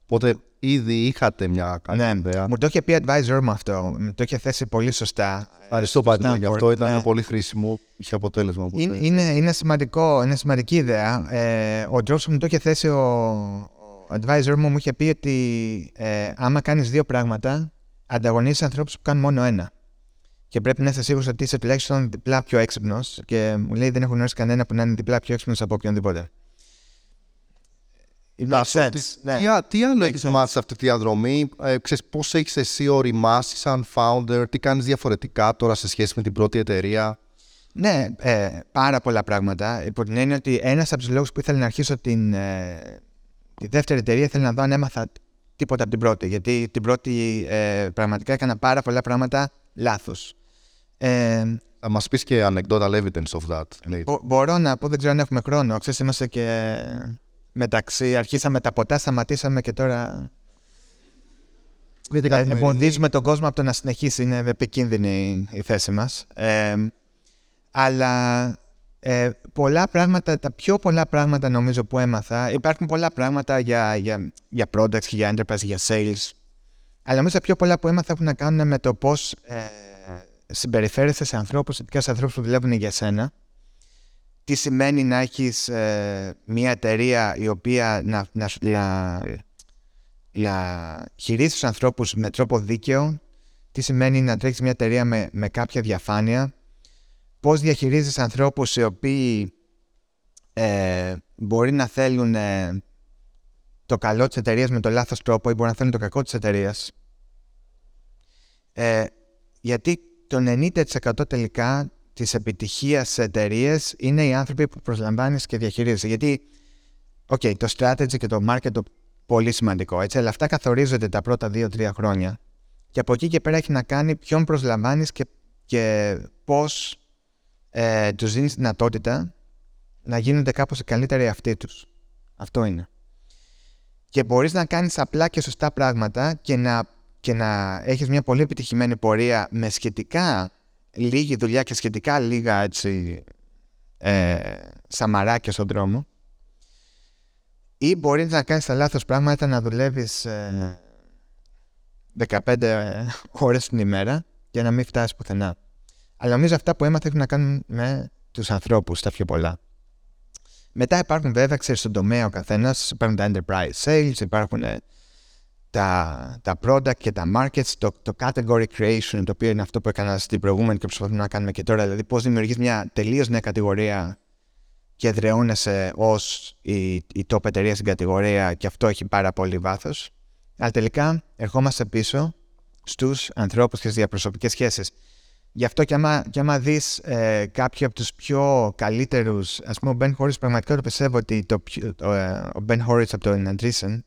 Οπότε ήδη είχατε μια καλή Ναι, ιδέα. μου το είχε πει advisor μου αυτό. Μου το είχε θέσει πολύ σωστά. Ευχαριστώ πάρα πολύ γι' αυτό. Stanford, Ήταν ναι. πολύ χρήσιμο. Είχε αποτέλεσμα. οπότε. Είναι, είναι, είναι σημαντικό, είναι σημαντική ιδέα. Ε, ο Τζόρς μου το είχε θέσει, ο, ο advisor μου μου είχε πει ότι ε, άμα κάνεις δύο πράγματα, ανταγωνίζεις ανθρώπους που κάνουν μόνο ένα. Και πρέπει να είσαι σίγουρος ότι είσαι τουλάχιστον διπλά πιο έξυπνος και μου λέει δεν έχω γνωρίσει κανένα που να είναι διπλά πιο έξυπνος από οποιονδήποτε. It makes sense. Ναι. Τι, α- τι άλλο έχει μάθει σε αυτή τη διαδρομή, ε, ξέρεις πώς έχεις εσύ οριμάσει σαν founder, τι κάνεις διαφορετικά τώρα σε σχέση με την πρώτη εταιρεία; Ναι, ε, πάρα πολλά πράγματα. Υπό την έννοια ότι ένας από τους λόγους που ήθελα να αρχίσω την, ε, τη δεύτερη εταιρεία ήθελα να δω αν έμαθα τίποτα από την πρώτη. Γιατί την πρώτη ε, πραγματικά έκανα πάρα πολλά πράγματα λάθος. Ε, Θα μας πεις και anecdotal evidence of that. later. μπο- μπορώ να πω, δεν ξέρω αν έχουμε χρόνο. Ξέρεις, είμαστε και μεταξύ. Αρχίσαμε τα ποτά, σταματήσαμε και τώρα. Ε, εμποδίζουμε τον κόσμο από το να συνεχίσει. Είναι επικίνδυνη η θέση μας. Ε, αλλά ε, πολλά πράγματα, τα πιο πολλά πράγματα νομίζω που έμαθα, υπάρχουν πολλά πράγματα για, για, για products και για enterprise, για sales, αλλά νομίζω τα πιο πολλά που έμαθα έχουν να κάνουν με το πώς ε, συμπεριφέρεσαι σε ανθρώπους, ειδικά σε ανθρώπους που δουλεύουν για σένα, τι σημαίνει να έχεις ε, μια εταιρεία η οποία να, να, σου- να, να χειρίζεις τους ανθρώπους με τρόπο δίκαιο, τι σημαίνει να τρέχεις μια εταιρεία με, με κάποια διαφάνεια, πώς διαχειρίζεις ανθρώπους οι οποίοι ε, μπορεί να θέλουν ε, το καλό της εταιρείας με το λάθος τρόπο ή μπορεί να θέλουν το κακό της εταιρείας. Ε, γιατί το 90% τελικά της επιτυχίας σε εταιρείες είναι οι άνθρωποι που προσλαμβάνεις και διαχειρίζεσαι. Γιατί, οκ, το strategy και το market είναι πολύ σημαντικό, έτσι, αλλά αυτά καθορίζονται τα πρώτα 2-3 χρόνια. Και από εκεί και πέρα έχει να κάνει ποιον προσλαμβάνεις και, και πώς ε, τους δίνεις δυνατότητα να γίνονται κάπως οι καλύτεροι αυτοί τους. Αυτό είναι. Και μπορείς να κάνεις απλά και σωστά πράγματα και να, και να έχεις μια πολύ επιτυχημένη πορεία με σχετικά λίγη δουλειά και σχετικά λίγα έτσι, ε, σαμαράκια στον δρόμο ή μπορείς να κάνεις τα λάθος πράγματα να δουλεύεις ε, 15 ώρες την ημέρα και να μην φτάσεις πουθενά. Αλλά νομίζω αυτά που έμαθα έχουν να κάνουν με τους ανθρώπους τα πιο πολλά. Μετά υπάρχουν βέβαια, ξέρεις, στον τομέα ο καθένας, υπάρχουν τα enterprise sales, υπάρχουν ε, τα, τα product και τα markets, το, το category creation, το οποίο είναι αυτό που έκανα στην προηγούμενη και προσπαθούμε να κάνουμε και τώρα, δηλαδή πώς δημιουργείς μια τελείως νέα κατηγορία και εδραιώνεσαι ως η, η top εταιρεία στην κατηγορία και αυτό έχει πάρα πολύ βάθος. Αλλά τελικά ερχόμαστε πίσω στους ανθρώπους και στις διαπροσωπικές σχέσεις. Γι' αυτό και άμα, και άμα δεις ε, κάποιοι από τους πιο καλύτερους, ας πούμε ο Ben Horowitz πραγματικά το πιστεύω ότι το, πιο- το, ε, ο Ben Horowitz από το Andreessen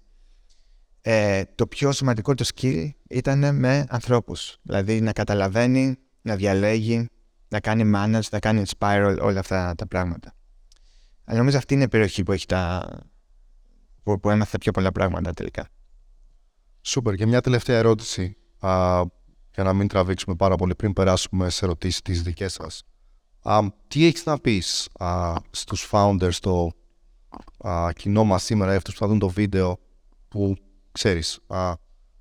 ε, το πιο σημαντικό του skill ήταν με ανθρώπους. Δηλαδή να καταλαβαίνει, να διαλέγει, να κάνει manage, να κάνει inspire όλα αυτά τα πράγματα. Αλλά νομίζω αυτή είναι η περιοχή που έχει τα... που, που έμαθε πιο πολλά πράγματα τελικά. Σούπερ. Και μια τελευταία ερώτηση. Α, για να μην τραβήξουμε πάρα πολύ πριν περάσουμε σε ερωτήσεις τις δικές σας. Α, τι έχεις να πεις α, στους founders, στο α, κοινό μας σήμερα, αυτούς που θα δουν το βίντεο, που ξέρεις, α,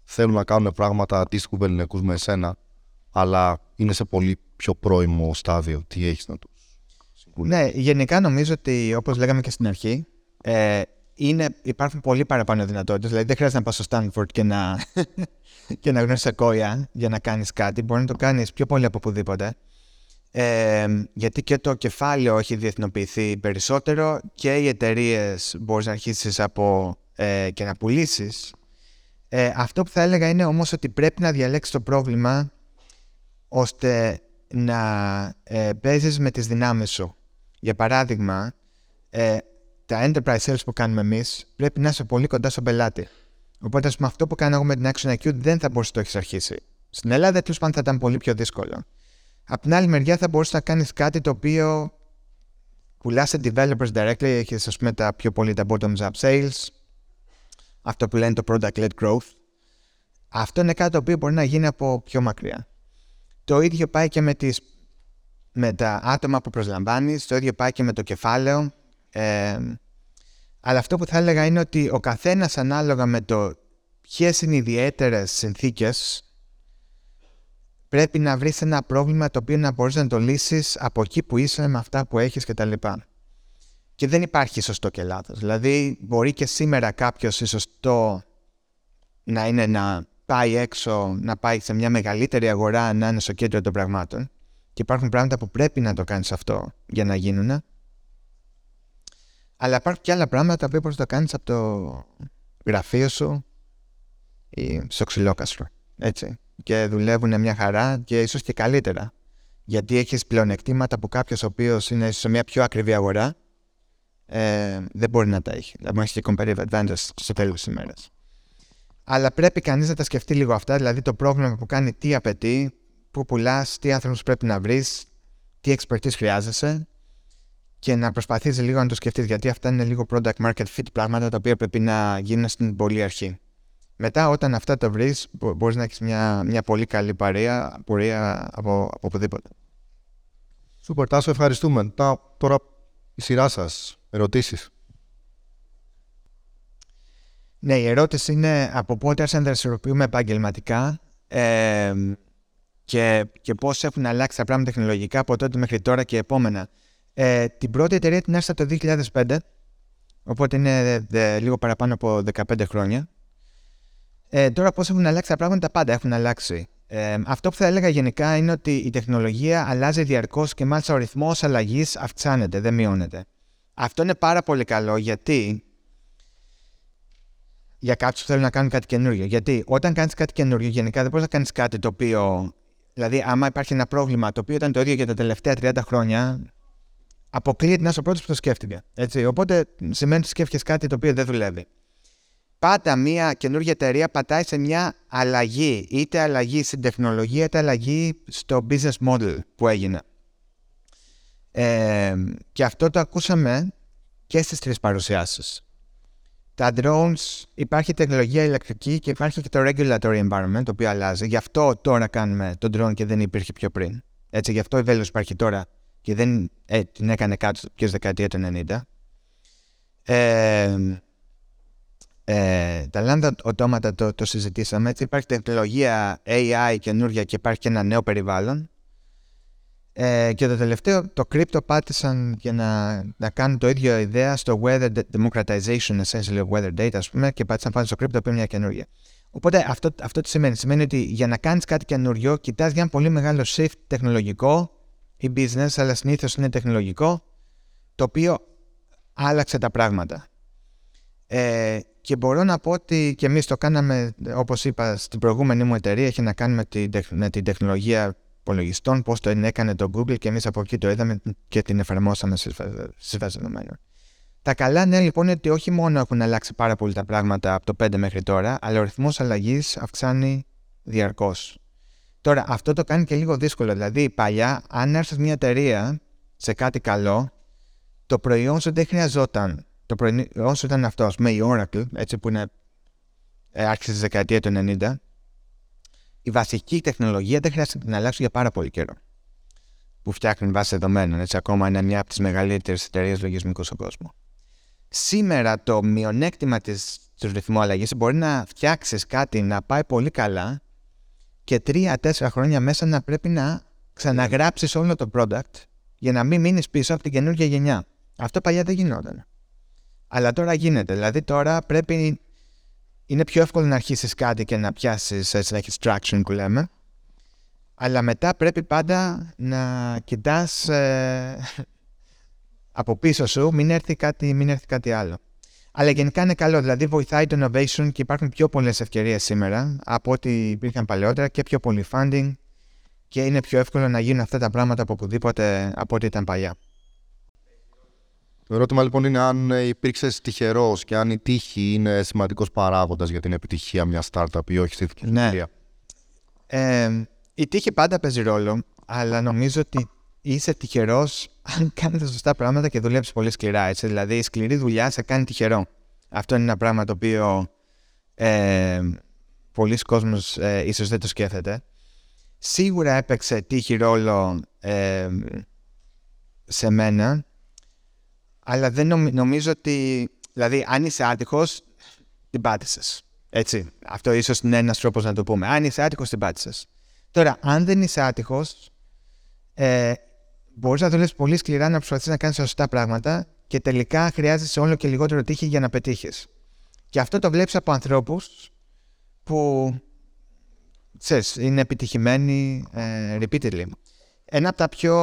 θέλουν να κάνουν πράγματα αντίστοιχου βεληνικούς με εσένα, αλλά είναι σε πολύ πιο πρώιμο στάδιο. Τι έχεις να τους Ναι, γενικά νομίζω ότι όπως λέγαμε και στην αρχή, ε, είναι, υπάρχουν πολύ παραπάνω δυνατότητες. Δηλαδή δεν χρειάζεται να πας στο Stanford και να, και να γνωρίσεις ακόια για να κάνεις κάτι. Μπορεί να το κάνεις πιο πολύ από οπουδήποτε. Ε, γιατί και το κεφάλαιο έχει διεθνοποιηθεί περισσότερο και οι εταιρείες μπορείς να αρχίσεις από ε, και να πουλήσεις. Ε, αυτό που θα έλεγα είναι όμως ότι πρέπει να διαλέξεις το πρόβλημα ώστε να ε, παίζεις με τις δυνάμεις σου. Για παράδειγμα, ε, τα enterprise sales που κάνουμε εμείς πρέπει να είσαι πολύ κοντά στον πελάτη. Οπότε, με αυτό που κάνω εγώ με την Action IQ δεν θα μπορούσε να το έχεις αρχίσει. Στην Ελλάδα, τέλος πάντων, θα ήταν πολύ πιο δύσκολο. Απ' την άλλη μεριά, θα μπορούσες να κάνεις κάτι το οποίο πουλάς σε developers directly, έχεις ας πούμε τα πιο πολύ τα bottoms up sales, αυτό που λένε το product led growth. Αυτό είναι κάτι το οποίο μπορεί να γίνει από πιο μακριά. Το ίδιο πάει και με, τις, με τα άτομα που προσλαμβάνεις, το ίδιο πάει και με το κεφάλαιο. Ε, αλλά αυτό που θα έλεγα είναι ότι ο καθένας ανάλογα με το ποιες είναι οι ιδιαίτερες συνθήκες πρέπει να βρεις ένα πρόβλημα το οποίο να μπορείς να το λύσεις από εκεί που είσαι με αυτά που έχεις κτλ. Και δεν υπάρχει σωστό και λάθος. Δηλαδή μπορεί και σήμερα κάποιος ίσως το να είναι να πάει έξω, να πάει σε μια μεγαλύτερη αγορά, να είναι στο κέντρο των πραγμάτων. Και υπάρχουν πράγματα που πρέπει να το κάνεις αυτό για να γίνουν. Αλλά υπάρχουν και άλλα πράγματα που μπορείς να το κάνεις από το γραφείο σου ή στο ξυλόκαστρο. Έτσι. Και δουλεύουν μια χαρά και ίσως και καλύτερα. Γιατί έχεις πλεονεκτήματα που κάποιος ο οποίος είναι σε μια πιο ακριβή αγορά ε, δεν μπορεί να τα έχει. Δηλαδή, έχεις και competitive advantage στο τέλος της ημέρας. Αλλά πρέπει κανείς να τα σκεφτεί λίγο αυτά, δηλαδή το πρόβλημα που κάνει τι απαιτεί, πού πουλάς, τι άνθρωπους πρέπει να βρεις, τι expertise χρειάζεσαι και να προσπαθήσει λίγο να το σκεφτείς γιατί αυτά είναι λίγο product market fit πράγματα τα οποία πρέπει να γίνουν στην πολύ αρχή. Μετά, όταν αυτά τα βρεις, μπορείς να έχεις μια, μια πολύ καλή παρέα, πορεία από, από οπουδήποτε. Σούπερ, Τάσο, ευχαριστούμε. Τώρα η σειρά σας. Ερωτήσεις. Ναι, η ερώτηση είναι από πότε άρχισαν να δραστηριοποιούμε επαγγελματικά ε, και, και πώς έχουν αλλάξει τα πράγματα τεχνολογικά από τότε μέχρι τώρα και επόμενα. Ε, την πρώτη εταιρεία την άρχισα το 2005, οπότε είναι λίγο παραπάνω από 15 χρόνια. Ε, τώρα πώς έχουν αλλάξει τα πράγματα, τα πάντα έχουν αλλάξει. Ε, αυτό που θα έλεγα γενικά είναι ότι η τεχνολογία αλλάζει διαρκώς και μάλιστα ο ρυθμός αλλαγής αυξάνεται, δεν μειώνεται. Αυτό είναι πάρα πολύ καλό γιατί για κάποιους που θέλουν να κάνουν κάτι καινούριο. Γιατί όταν κάνεις κάτι καινούριο, γενικά δεν μπορείς να κάνεις κάτι το οποίο. Δηλαδή, άμα υπάρχει ένα πρόβλημα το οποίο ήταν το ίδιο για τα τελευταία 30 χρόνια, αποκλείεται να είσαι ο πρώτος που το σκέφτηκε. Έτσι. Οπότε σημαίνει ότι σκέφτεσαι κάτι το οποίο δεν δουλεύει. Πάντα μια καινούργια εταιρεία πατάει σε μια αλλαγή, είτε αλλαγή στην τεχνολογία, είτε αλλαγή στο business model που έγινε. Ε, και αυτό το ακούσαμε και στις τρεις παρουσιάσεις. Τα drones, υπάρχει τεχνολογία ηλεκτρική και υπάρχει και το regulatory environment, το οποίο αλλάζει. Γι' αυτό τώρα κάνουμε το drone και δεν υπήρχε πιο πριν. Έτσι, γι' αυτό η Velos υπάρχει τώρα και δεν ε, την έκανε κάτω πιο δεκαετία του 90. Ε, ε, τα λάντα οτόματα το, το συζητήσαμε. Έτσι, υπάρχει τεχνολογία AI καινούργια και υπάρχει και ένα νέο περιβάλλον. Ε, και το τελευταίο, το crypto πάτησαν για να, να κάνουν το ίδιο ιδέα στο weather democratization essentially of weather data, ας πούμε, και πάτησαν πάνω στο crypto που είναι μια καινούργια. Οπότε αυτό, αυτό τι σημαίνει. Σημαίνει ότι για να κάνεις κάτι καινούριο, κοιτάς για ένα πολύ μεγάλο shift τεχνολογικό ή business, αλλά συνήθως είναι τεχνολογικό, το οποίο άλλαξε τα πράγματα. Ε, και μπορώ να πω ότι και εμείς το κάναμε, όπως είπα, στην προηγούμενη μου εταιρεία, έχει να κάνει με την, με την τεχνολογία υπολογιστών, πώς το έκανε το Google και εμείς από εκεί το είδαμε και την εφαρμόσαμε στι βάσει δεδομένων. Τα καλά νέα λοιπόν είναι ότι όχι μόνο έχουν αλλάξει πάρα πολύ τα πράγματα από το 5 μέχρι τώρα, αλλά ο ρυθμός αλλαγής αυξάνει διαρκώς. Τώρα, αυτό το κάνει και λίγο δύσκολο. Δηλαδή, παλιά, αν έρθεις μια εταιρεία σε κάτι καλό, το προϊόν σου δεν χρειαζόταν. Το προϊόν σου ήταν αυτό, με η Oracle, έτσι που είναι ε, άρχισε τη δεκαετία του 90, η βασική τεχνολογία δεν χρειάζεται να την αλλάξω για πάρα πολύ καιρό. Που φτιάχνει βάσεις δεδομένων. Έτσι, ακόμα είναι μια από τις μεγαλύτερες εταιρείες λογισμικού στον κόσμο. Σήμερα το μειονέκτημα της του ρυθμού αλλαγή μπορεί να φτιάξεις κάτι να πάει πολύ καλά και τρία-τέσσερα χρόνια μέσα να πρέπει να ξαναγράψεις όλο το product για να μην μείνεις πίσω από την καινούργια γενιά. Αυτό παλιά δεν γινόταν. Αλλά τώρα γίνεται. Δηλαδή τώρα πρέπει είναι πιο εύκολο να αρχίσεις κάτι και να πιάσεις έτσι να έχεις traction που λέμε. Αλλά μετά πρέπει πάντα να κοιτάς ε, από πίσω σου, μην έρθει, κάτι, μην έρθει κάτι άλλο. Αλλά γενικά είναι καλό, δηλαδή βοηθάει το innovation και υπάρχουν πιο πολλές ευκαιρίες σήμερα από ό,τι υπήρχαν παλαιότερα και πιο πολύ funding και είναι πιο εύκολο να γίνουν αυτά τα πράγματα από οπουδήποτε από ό,τι ήταν παλιά. Το ερώτημα λοιπόν είναι αν υπήρξε τυχερός και αν η τύχη είναι σημαντικός παράγοντας για την επιτυχία μιας startup ή όχι στη δική Ναι. Ε, η τύχη πάντα παίζει ρόλο, αλλά νομίζω ότι είσαι τυχερός αν κάνει τα σωστά πράγματα και δουλέψει πολύ σκληρά. Έτσι. Δηλαδή, η σκληρή δουλειά σε κάνει τυχερό. Αυτό είναι ένα πράγμα το οποίο ε, πολλοί κόσμος ε, ίσως δεν το σκέφτεται. Σίγουρα έπαιξε τύχη ρόλο ε, σε μένα, αλλά δεν νομι- νομίζω ότι... Δηλαδή, αν είσαι άτυχος, την πάτησες. Έτσι. Αυτό ίσως είναι ένας τρόπος να το πούμε. Αν είσαι άτυχος, την πάτησες. Τώρα, αν δεν είσαι άτυχος, ε, μπορείς να δουλεύεις πολύ σκληρά να προσπαθείς να κάνεις τα σωστά πράγματα και τελικά χρειάζεσαι όλο και λιγότερο τύχη για να πετύχεις. Και αυτό το βλέπεις από ανθρώπους που ξέρεις, είναι επιτυχημένοι ε, repeatedly. Ένα από τα πιο...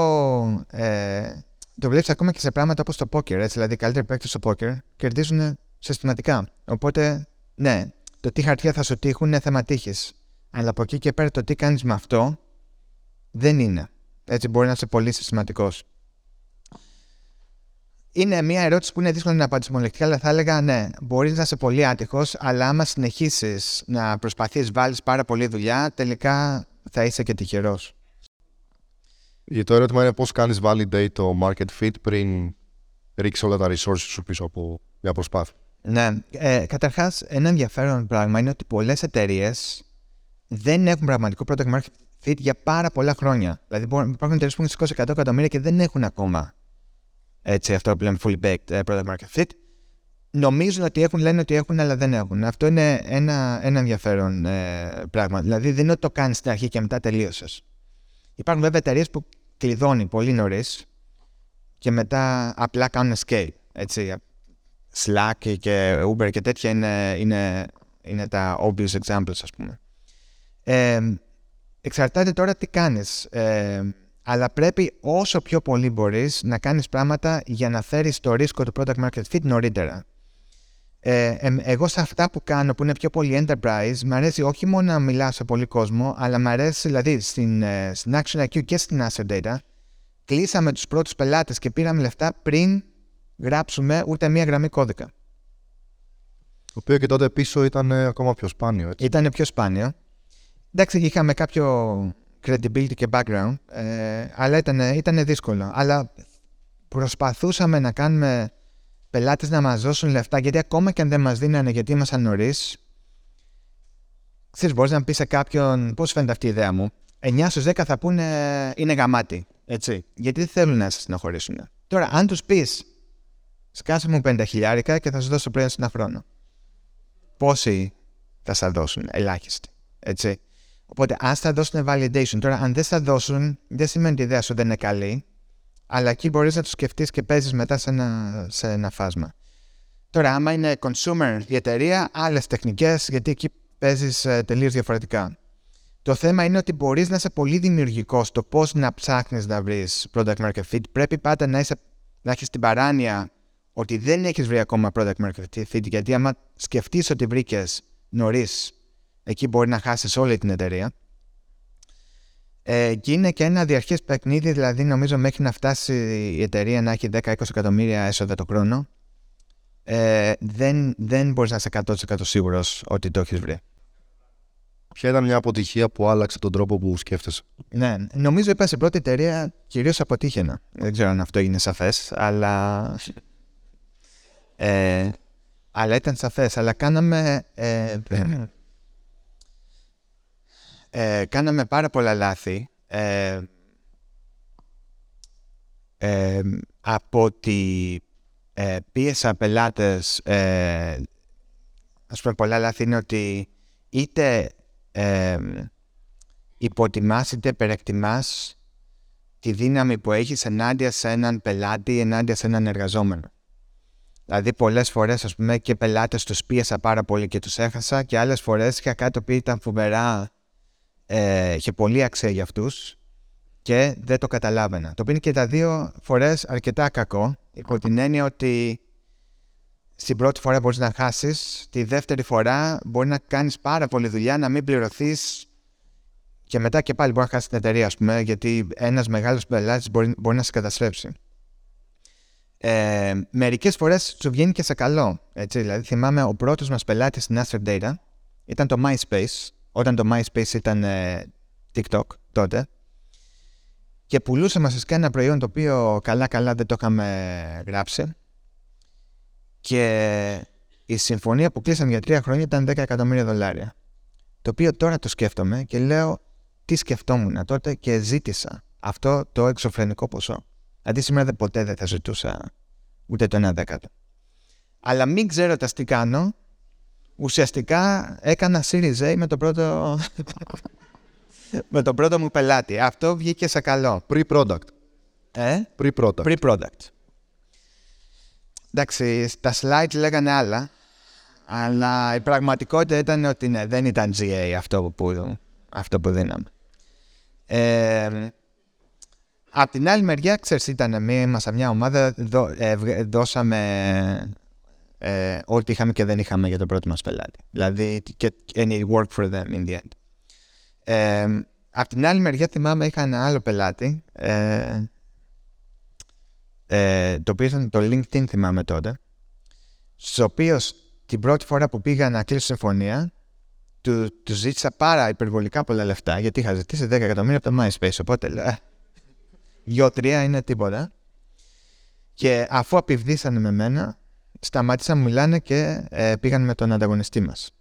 Ε, το βλέπεις ακόμα και σε πράγματα όπως το poker, έτσι, δηλαδή οι καλύτεροι παίκτες στο poker κερδίζουν συστηματικά. Οπότε, ναι, το τι χαρτιά θα σου τύχουν είναι θέμα τύχης. Αλλά από εκεί και πέρα το τι κάνεις με αυτό δεν είναι. Έτσι μπορεί να είσαι πολύ συστηματικός. Είναι μια ερώτηση που είναι δύσκολο να απαντήσει μονολεκτικά, αλλά θα έλεγα ναι, μπορείς να είσαι πολύ άτυχος, αλλά άμα συνεχίσεις να προσπαθείς, βάλεις πάρα πολλή δουλειά, τελικά θα είσαι και τυχερός. Το ερώτημα είναι πώς κάνεις validate το market fit πριν ρίξεις όλα τα resources σου πίσω από μια προσπάθεια. Ναι. Ε, Καταρχάς, ένα ενδιαφέρον πράγμα είναι ότι πολλές εταιρείες δεν έχουν πραγματικό product market fit για πάρα πολλά χρόνια. Δηλαδή, μπορεί- υπάρχουν εταιρείες που έχουν σηκώσει 100 εκατομμύρια και δεν έχουν ακόμα έτσι, αυτό που λέμε fully baked ε, product market fit. Νομίζουν ότι έχουν, λένε ότι έχουν, αλλά δεν έχουν. Αυτό είναι ένα, ένα ενδιαφέρον ε, πράγμα. Δηλαδή, δεν είναι ότι το κάνεις στην αρχή και μετά τελείωσες. Υπάρχουν βέβαια εταιρείες που κλειδώνει πολύ νωρίς και μετά απλά κάνουν scale. Έτσι. Slack και Uber και τέτοια είναι, είναι, είναι τα obvious examples, ας πούμε. Ε, εξαρτάται τώρα τι κάνεις. Ε, αλλά πρέπει όσο πιο πολύ μπορείς να κάνεις πράγματα για να φέρεις το ρίσκο του product market fit νωρίτερα. Ε, εμ, εγώ σε αυτά που κάνω που είναι πιο πολύ enterprise μου αρέσει όχι μόνο να μιλάω σε πολύ κόσμο αλλά μου αρέσει δηλαδή στην, ε, στην Action IQ και στην Asset Data κλείσαμε τους πρώτους πελάτες και πήραμε λεφτά πριν γράψουμε ούτε μία γραμμή κώδικα. Το οποίο και τότε πίσω ήταν ε, ακόμα πιο σπάνιο. Έτσι. Ήταν πιο σπάνιο. Εντάξει, είχαμε κάποιο credibility και background, ε, αλλά ήταν, ήταν δύσκολο. Αλλά προσπαθούσαμε να κάνουμε πελάτες να μας δώσουν λεφτά, γιατί ακόμα και αν δεν μας δίνανε γιατί ήμασταν νωρίς. Ξέρεις, μπορείς να πεις σε κάποιον πώς φαίνεται αυτή η ιδέα μου. 9 στους 10 θα πούνε είναι γαμάτι, έτσι. Γιατί δεν θέλουν να σε συνοχωρήσουν. Τώρα, αν τους πεις σκάσε μου 50 χιλιάρικα και θα σου δώσω πριν ένα χρόνο. Πόσοι θα σας δώσουν, ελάχιστοι. Έτσι. Οπότε, αν θα δώσουν validation, τώρα, αν δεν θα δώσουν, δεν σημαίνει ότι η ιδέα σου δεν είναι καλή, αλλά εκεί μπορείς να το σκεφτείς και παίζεις μετά σε ένα, σε ένα φάσμα. Τώρα, άμα είναι consumer η εταιρεία, άλλες τεχνικές, γιατί εκεί παίζεις ε, τελείως διαφορετικά. Το θέμα είναι ότι μπορείς να είσαι πολύ δημιουργικός στο πώς να ψάχνεις να βρεις product market fit. Πρέπει πάντα να, είσαι, να έχεις την παράνοια ότι δεν έχεις βρει ακόμα product market fit, γιατί άμα σκεφτείς ότι βρήκες νωρίς, εκεί μπορεί να χάσεις όλη την εταιρεία. Ε, και είναι και ένα διαρκές παιχνίδι, δηλαδή νομίζω μέχρι να φτάσει η εταιρεία να έχει 10-20 εκατομμύρια έσοδα το χρόνο, ε, δεν, δεν μπορείς να είσαι 100% σίγουρος ότι το έχεις βρει. Ποια ήταν μια αποτυχία που άλλαξε τον τρόπο που σκέφτεσαι; Ναι, νομίζω είπα στην πρώτη εταιρεία κυρίως αποτύχαινα. Δεν ξέρω αν αυτό είναι σαφές, αλλά... Ε, αλλά ήταν σαφές. Αλλά κάναμε... Ε, ε, κάναμε πάρα πολλά λάθη. Ε, ε, από ότι ε, πίεσα πελάτες... Ε, ας πούμε πολλά λάθη είναι ότι είτε... Ε, υποτιμάς είτε υπερεκτιμάς τη δύναμη που έχεις ενάντια σε έναν πελάτη ή ενάντια σε έναν εργαζόμενο. Δηλαδή πολλές φορές ας πούμε και πελάτες τους πίεσα πάρα πολύ και τους έχασα και άλλες φορές είχα κάτι το οποίο ήταν φοβερά ε, είχε πολύ αξία για αυτούς και δεν το καταλάβαινα. Το οποίο είναι και τα δύο φορές αρκετά κακό υπό την έννοια ότι στην πρώτη φορά μπορείς να χάσεις, τη δεύτερη φορά μπορεί να κάνεις πάρα πολλή δουλειά, να μην πληρωθείς και μετά και πάλι μπορεί να χάσεις την εταιρεία, ας πούμε, γιατί ένας μεγάλος πελάτης μπορεί, μπορεί να σε καταστρέψει. Ε, Μερικές φορές σου βγαίνει και σε καλό. Έτσι, δηλαδή, θυμάμαι ο πρώτος μας πελάτης στην Astro Data ήταν το MySpace, όταν το MySpace ήταν ε, TikTok τότε. Και πουλούσαμε ουσιαστικά ένα προϊόν το οποίο καλά-καλά δεν το είχαμε γράψει. Και η συμφωνία που κλείσαμε για τρία χρόνια ήταν 10 εκατομμύρια δολάρια. Το οποίο τώρα το σκέφτομαι και λέω τι σκεφτόμουν τότε και ζήτησα αυτό το εξωφρενικό ποσό. Δηλαδή σήμερα ποτέ δεν θα ζητούσα ούτε το ένα δέκατο. Αλλά μην ξέρω τι κάνω, ουσιαστικά έκανα Series A με το πρώτο, με το πρώτο μου πελάτη. Αυτό βγήκε σε καλό. Pre-product. Ε; Pre-product. Pre-product. Εντάξει, τα slides λέγανε άλλα, αλλά η πραγματικότητα ήταν ότι ναι, δεν ήταν GA αυτό που, αυτό που δίναμε. Ε, Απ' την άλλη μεριά, ξέρεις, ήταν μία, ήμασταν μια ομάδα, δω, ε, δώσαμε ε, ό,τι είχαμε και δεν είχαμε για τον πρώτο μας πελάτη. Δηλαδή, και any work for them in the end. Ε, απ' την άλλη μεριά θυμάμαι είχα ένα άλλο πελάτη, ε, ε, το οποίο ήταν το LinkedIn θυμάμαι τότε, στο οποίο την πρώτη φορά που πήγα να κλείσω συμφωνία, του, τους ζήτησα πάρα υπερβολικά πολλά λεφτά, γιατί είχα ζητήσει 10 εκατομμύρια από το MySpace, οπότε λέω, δυο-τρία είναι τίποτα. Και αφού απειβδίσανε με μένα, σταμάτησαν να μιλάνε και ε, πήγαν με τον ανταγωνιστή μας.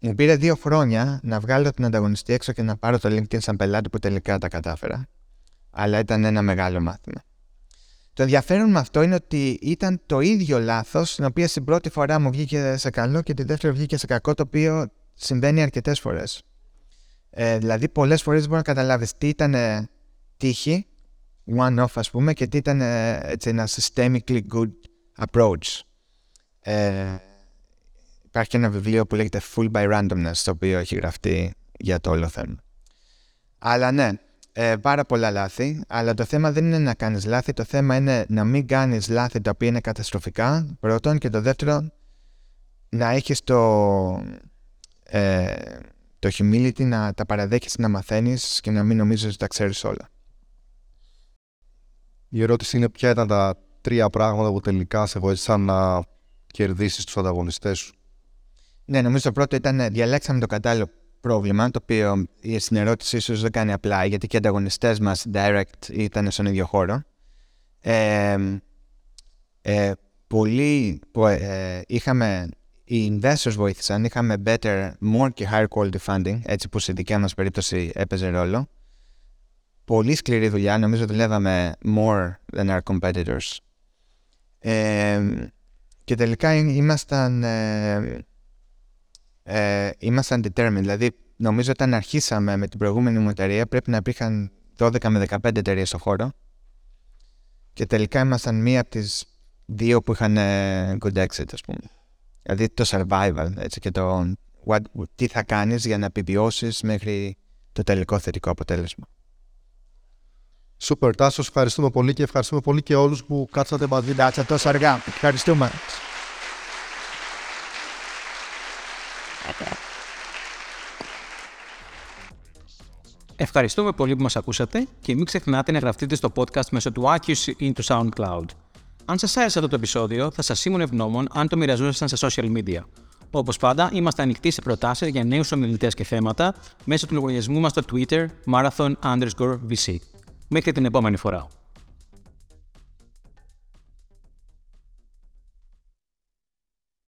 Μου πήρε δύο χρόνια να βγάλω τον ανταγωνιστή έξω και να πάρω το LinkedIn σαν πελάτη που τελικά τα κατάφερα. Αλλά ήταν ένα μεγάλο μάθημα. Το ενδιαφέρον με αυτό είναι ότι ήταν το ίδιο λάθος, την οποία στην πρώτη φορά μου βγήκε σε καλό και τη δεύτερη βγήκε σε κακό, το οποίο συμβαίνει αρκετές φορές. Ε, δηλαδή, πολλές φορές μπορεί να καταλάβεις τι ήταν τύχη, one-off ας πούμε, και τι ήταν ε, έτσι, ένα systemically good approach. Ε, υπάρχει ένα βιβλίο που λέγεται Full by Randomness, το οποίο έχει γραφτεί για το όλο θέμα. Αλλά ναι, ε, πάρα πολλά λάθη, αλλά το θέμα δεν είναι να κάνεις λάθη, το θέμα είναι να μην κάνεις λάθη τα οποία είναι καταστροφικά, πρώτον, και το δεύτερο, να έχεις το, ε, το humility να τα παραδέχεις, να μαθαίνεις και να μην νομίζεις ότι τα ξέρεις όλα. Η ερώτηση είναι ποια ήταν τα τρία πράγματα που τελικά σε βοήθησαν να κερδίσεις τους ανταγωνιστές σου. Ναι, νομίζω το πρώτο ήταν ε, διαλέξαμε το κατάλληλο πρόβλημα, το οποίο στην ερώτηση ίσως δεν κάνει απλά, γιατί και οι ανταγωνιστές μας direct ήταν στον ίδιο χώρο. Ε, ε, πολλοί που ε, είχαμε, οι investors βοήθησαν, είχαμε better, more και higher quality funding, έτσι που στη δικιά μας περίπτωση έπαιζε ρόλο πολύ σκληρή δουλειά. Νομίζω δουλεύαμε more than our competitors. Ε, και τελικά ήμασταν, ε, ε, ήμασταν determined. Δηλαδή, νομίζω όταν αρχίσαμε με την προηγούμενη μου εταιρεία πρέπει να υπήρχαν 12 με 15 εταιρείες στο χώρο. Και τελικά ήμασταν μία από τις δύο που είχαν ε, good exit, ας πούμε. Δηλαδή το survival, έτσι, και το what, τι θα κάνεις για να επιβιώσεις μέχρι το τελικό θετικό αποτέλεσμα. Σούπερ, Τάσος, ευχαριστούμε πολύ και ευχαριστούμε πολύ και όλους που κάτσατε μαζί. Κάτσα τόσο αργά. Ευχαριστούμε. Ευχαριστούμε πολύ που μας ακούσατε και μην ξεχνάτε να γραφτείτε στο podcast μέσω του iTunes ή του SoundCloud. Αν σας άρεσε αυτό το επεισόδιο, θα σας ήμουν ευγνώμων αν το μοιραζόσασταν σε social media. Όπως πάντα, είμαστε ανοιχτοί σε προτάσεις για νέους ομιλητές και θέματα μέσω του λογαριασμού μας στο Twitter marathon underscore VC. Μέχρι την επόμενη φορά.